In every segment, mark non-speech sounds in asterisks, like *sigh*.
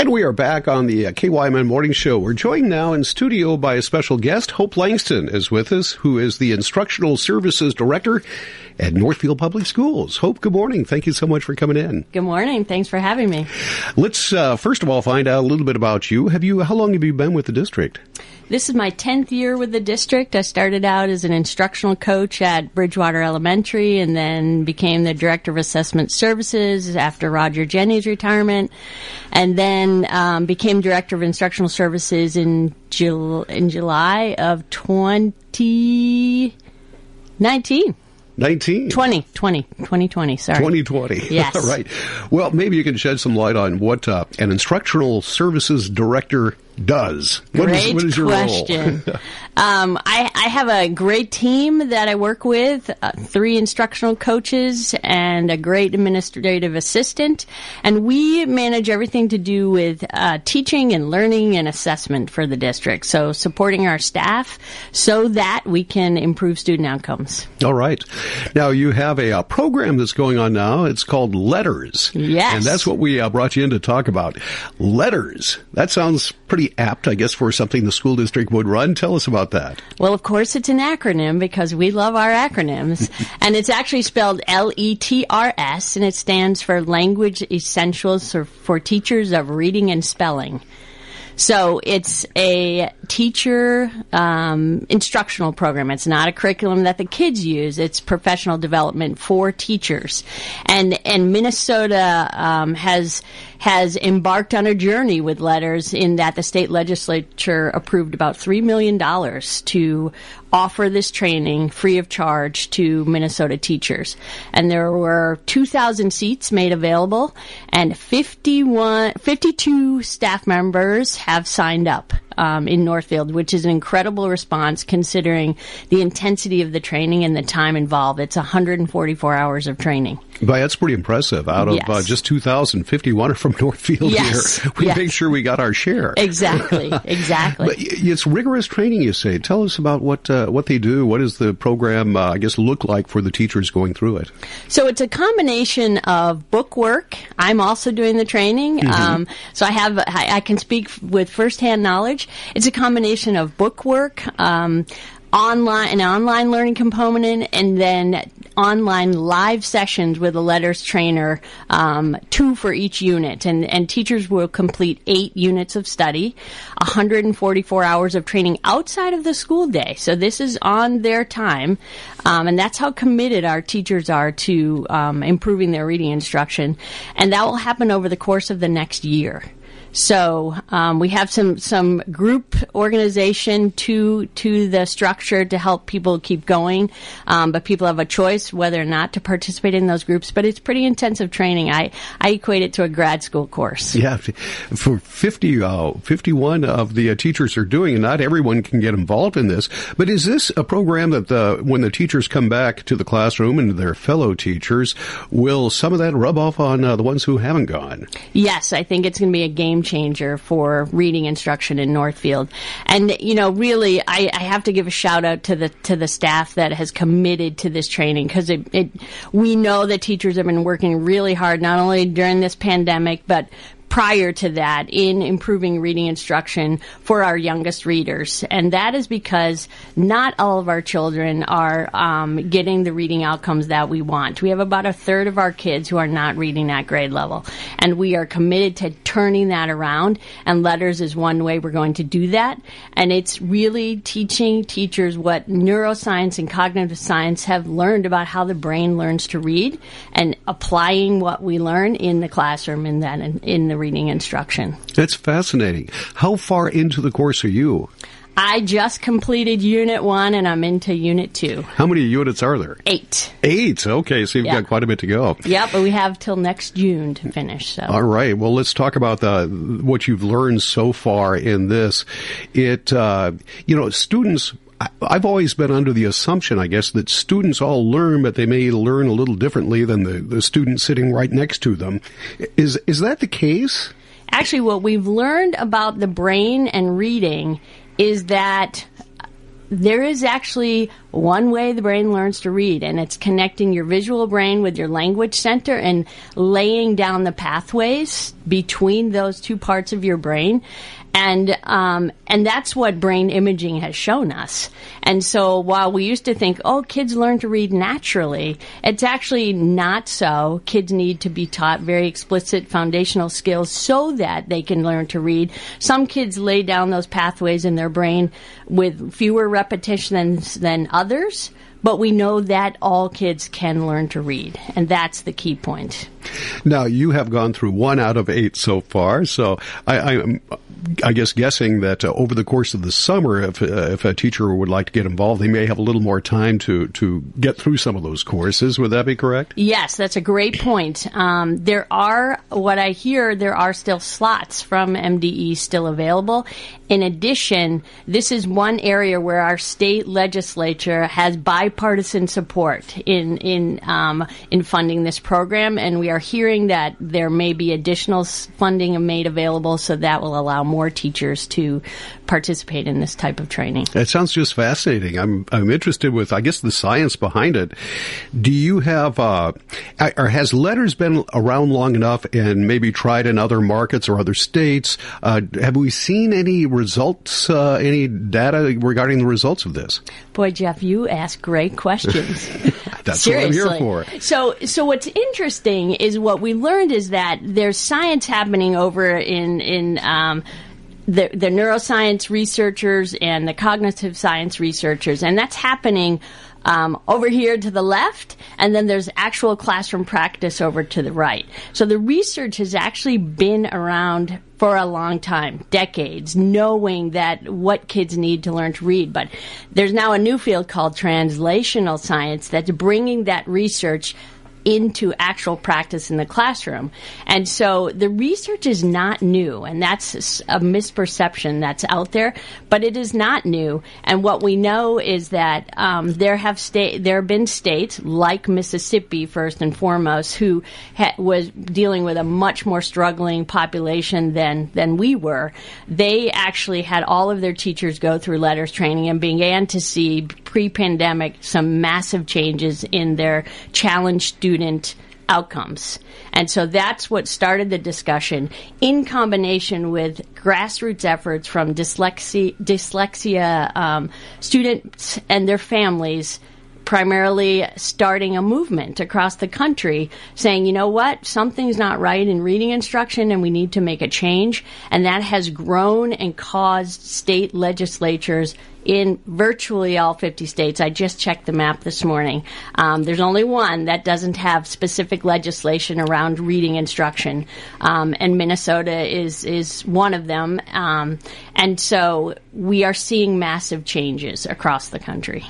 And we are back on the uh, KYMN Morning Show. We're joined now in studio by a special guest. Hope Langston is with us, who is the Instructional Services Director at Northfield Public Schools. Hope, good morning. Thank you so much for coming in. Good morning. Thanks for having me. Let's uh, first of all find out a little bit about you. Have you? How long have you been with the district? This is my 10th year with the district. I started out as an instructional coach at Bridgewater Elementary and then became the Director of Assessment Services after Roger Jenny's retirement. And then um, became Director of Instructional Services in, Jul- in July of 2019. 19. 20, 20, 2020, sorry. 2020. *laughs* Yes. All right. Well, maybe you can shed some light on what uh, an instructional services director does. What Great is, what is your question. role? *laughs* um, I, I have a great team that I work with, uh, three instructional coaches and a great administrative assistant, and we manage everything to do with uh, teaching and learning and assessment for the district. So supporting our staff so that we can improve student outcomes. All right. Now you have a, uh program that's going on now. It's called LETRS. Yes. And that's what we uh, brought you in to talk about. LETRS. That sounds pretty apt, I guess, for something the school district would run. Tell us about that. Well, of course, it's an acronym because we love our acronyms. *laughs* and it's actually spelled L E T R S, and it stands for Language Essentials for, for Teachers of Reading and Spelling. So it's a teacher um, instructional program. It's not a curriculum that the kids use. It's professional development for teachers, and and Minnesota um, has has embarked on a journey with LETRS in that the state legislature approved about three million dollars to offer this training free of charge to Minnesota teachers. And there were 2,000 seats made available and 51, 52 staff members have signed up. Um, in Northfield, which is an incredible response considering the intensity of the training and the time involved. It's 144 hours of training. But that's pretty impressive. Out of Yes. uh, just 2,051 are from *laughs* Northfield Yes. here. We Yes. make sure we got our share. Exactly, *laughs* exactly. But it's rigorous training, you say. Tell us about what uh, what they do. What does the program, uh, I guess, look like for the teachers going through it? So it's a combination of book work. I'm also doing the training, um, so I have I, I can speak with firsthand knowledge. It's a combination of book work, um, online an online learning component, and then online live sessions with a LETRS trainer, um, two for each unit, and and teachers will complete eight units of study, 144 hours of training outside of the school day. So this is on their time, um, and that's how committed our teachers are to um, improving their reading instruction, and that will happen over the course of the next year. So um, we have some some group organization to to the structure to help people keep going, um, but people have a choice whether or not to participate in those groups. But it's pretty intensive training. I I equate it to a grad school course. *laughs* Yeah, for 50, uh, 51 of the uh, teachers are doing, and not everyone can get involved in this. But is this a program that the, when the teachers come back to the classroom and their fellow teachers, will some of that rub off on uh, the ones who haven't gone? Yes, I think it's going to be a game changer for reading instruction in Northfield. And you know, really, I, I have to give a shout out to the to the staff that has committed to this training because it, it we know that teachers have been working really hard not only during this pandemic but prior to that in improving reading instruction for our youngest readers. And that is because not all of our children are um, getting the reading outcomes that we want. We have about a third of our kids who are not reading at grade level. And we are committed to turning that around. And LETRS is one way we're going to do that. And it's really teaching teachers what neuroscience and cognitive science have learned about how the brain learns to read and applying what we learn in the classroom in that in, in the reading instruction. That's fascinating. How far into the course are you? I just completed unit one and I'm into unit two. How many units are there? Eight. Eight. Okay, so you've Yeah. got quite a bit to go. Yep, but we have till next June to finish. So All right. Well, let's talk about the what you've learned so far in this. It, uh, you know, students. I've always been under the assumption, I guess, that students all learn, but they may learn a little differently than the, the student sitting right next to them. Is is that the case? actually what we've learned about the brain and reading is that there is actually one way the brain learns to read, and it's connecting your visual brain with your language center and laying down the pathways between those two parts of your brain and um, and that's what brain imaging has shown us. And so while we used to think, oh, kids learn to read naturally, it's actually not so. Kids need to be taught very explicit foundational skills so that they can learn to read. Some kids lay down those pathways in their brain with fewer repetitions than others but we know that all kids can learn to read, and that's the key point. Now, you have gone through one out of eight so far, so I, am I guess guessing that uh, over the course of the summer, if, uh, if a teacher would like to get involved, they may have a little more time to, to get through some of those courses. Would that be correct? Yes, that's a great point. Um, there are, what I hear, there are still slots from MDE still available. In addition, this is one area where our state legislature has bipartisan support in in um, in funding this program, and we are hearing that there may be additional funding made available, so that will allow more teachers to participate in this type of training. It sounds just fascinating. I'm I'm interested with I guess the science behind it. Do you have uh, or has LETRS been around long enough and maybe tried in other markets or other states? Uh, have we seen any results, uh, any data regarding the results of this? Boy, Jeff, you ask great questions. *laughs* *laughs* That's Seriously. what I'm here for. So, so what's interesting is what we learned is that there's science happening over in in um, the, the neuroscience researchers and the cognitive science researchers, and that's happening um, over here to the left, and then there's actual classroom practice over to the right. So the research has actually been around for a long time, decades, knowing that what kids need to learn to read. But there's now a new field called translational science that's bringing that research into actual practice in the classroom. And so the research is not new, and that's a misperception that's out there, but it is not new. And what we know is that um, there have sta- there have been states like Mississippi, first and foremost, who ha- was dealing with a much more struggling population than than we were. They actually had all of their teachers go through LETRS training and began to see pre-pandemic some massive changes in their challenged student outcomes. And so that's what started the discussion in combination with grassroots efforts from dyslexia, dyslexia um, students and their families primarily starting a movement across the country saying, you know what, something's not right in reading instruction and we need to make a change. And that has grown and caused state legislatures in virtually all 50 states. I just checked the map this morning. Um, there's only one that doesn't have specific legislation around reading instruction, um, and Minnesota is is one of them. Um, and so we are seeing massive changes across the country.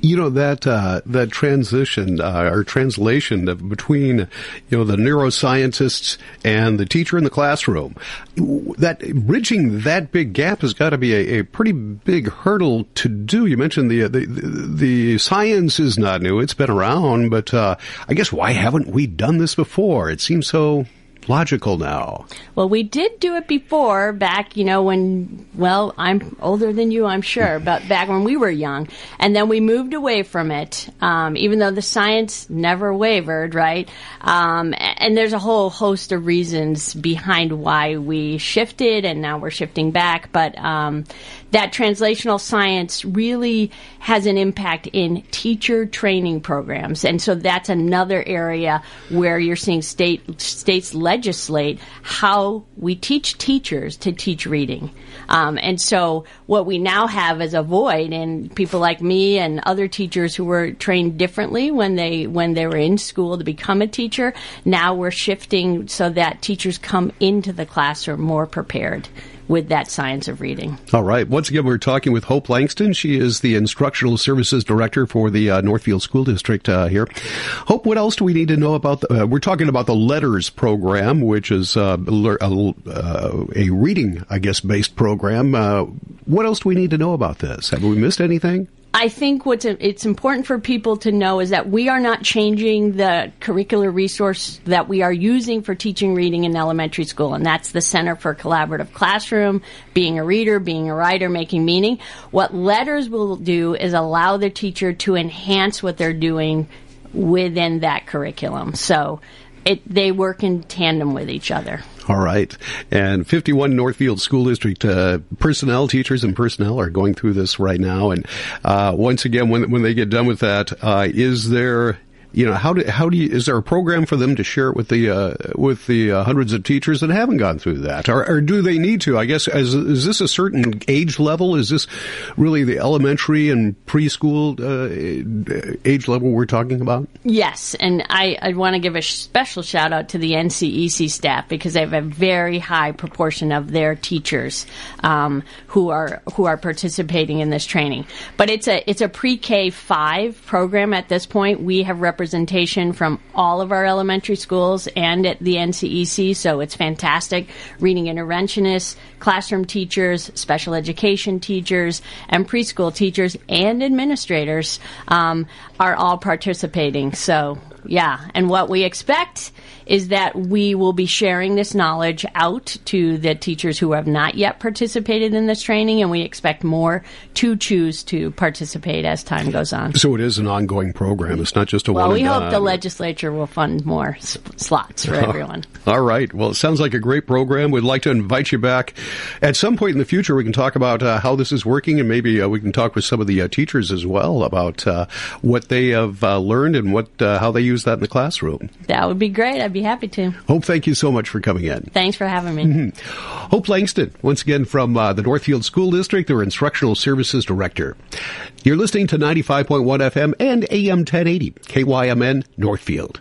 You know that uh, that transition uh, or translation between you know the neuroscientists and the teacher in the classroom. That bridging that big gap has got to be a, a pretty big hurdle to do. You mentioned the, the the science is not new; it's been around, but uh, I guess why haven't we done this before? It seems so logical now. Well, we did do it before back, you know, when, well, I'm older than you, I'm sure, but *laughs* back when we were young. And then we moved away from it, um, even though the science never wavered, right? Um, and there's a whole host of reasons behind why we shifted and now we're shifting back. But um, that translational science really has an impact in teacher training programs. And so that's another area where you're seeing state states legislate how we teach teachers to teach reading. Um, and so what we now have is a void and people like me and other teachers who were trained differently when they when they were in school to become a teacher. Now we're shifting so that teachers come into the classroom more prepared with that science of reading. All right. Once again, we're talking with Hope Langston. She is the Instructional Services Director for the uh, Northfield School District uh, here. Hope, what else do we need to know about? The, uh, we're talking about the LETRS program, which is uh, a, uh, a, reading, I guess, based program. Uh, what else do we need to know about this? Have we missed anything? I think what's it's important for people to know is that we are not changing the curricular resource that we are using for teaching reading in elementary school, and that's the Center for Collaborative Classroom, being a reader, being a writer, making meaning. What LETRS will do is allow the teacher to enhance what they're doing within that curriculum. So it, they work in tandem with each other. All right. And 51 Northfield School District uh, personnel, teachers and personnel are going through this right now. And uh, once again, when, when they get done with that, uh, is there you know how do how do you is there a program for them to share it with the uh, with the uh, hundreds of teachers that haven't gone through that? Or, or do they need to? I guess as, is this a certain age level? Is this really the elementary and preschool uh, age level we're talking about? Yes and i, I want to give a special shout out to the NCEC staff because they have a very high proportion of their teachers um, who are who are participating in this training. But it's a it's a pre-k 5 program at this point. We have represented representation from all of our elementary schools and at the NCEC, so it's fantastic. Reading interventionists, classroom teachers, special education teachers, and preschool teachers and administrators um, are all participating. So yeah. And what we expect is that we will be sharing this knowledge out to the teachers who have not yet participated in this training, and we expect more to choose to participate as time goes on. So it is an ongoing program. It's not just a well, one. Well, we hope done. the legislature will fund more slots for *laughs* everyone. All right. Well, it sounds like a great program. We'd like to invite you back at some point in the future. We can talk about uh, how this is working, and maybe uh, we can talk with some of the uh, teachers as well about uh, what they have uh, learned and what uh, how they use that in the classroom. That would be great. I'd be happy to. Hope, thank you so much for coming in. Thanks for having me. Mm-hmm. Hope Langston, once again from uh, the Northfield School District, their Instructional Services Director. You're listening to 95.1 FM and AM 1080, KYMN Northfield.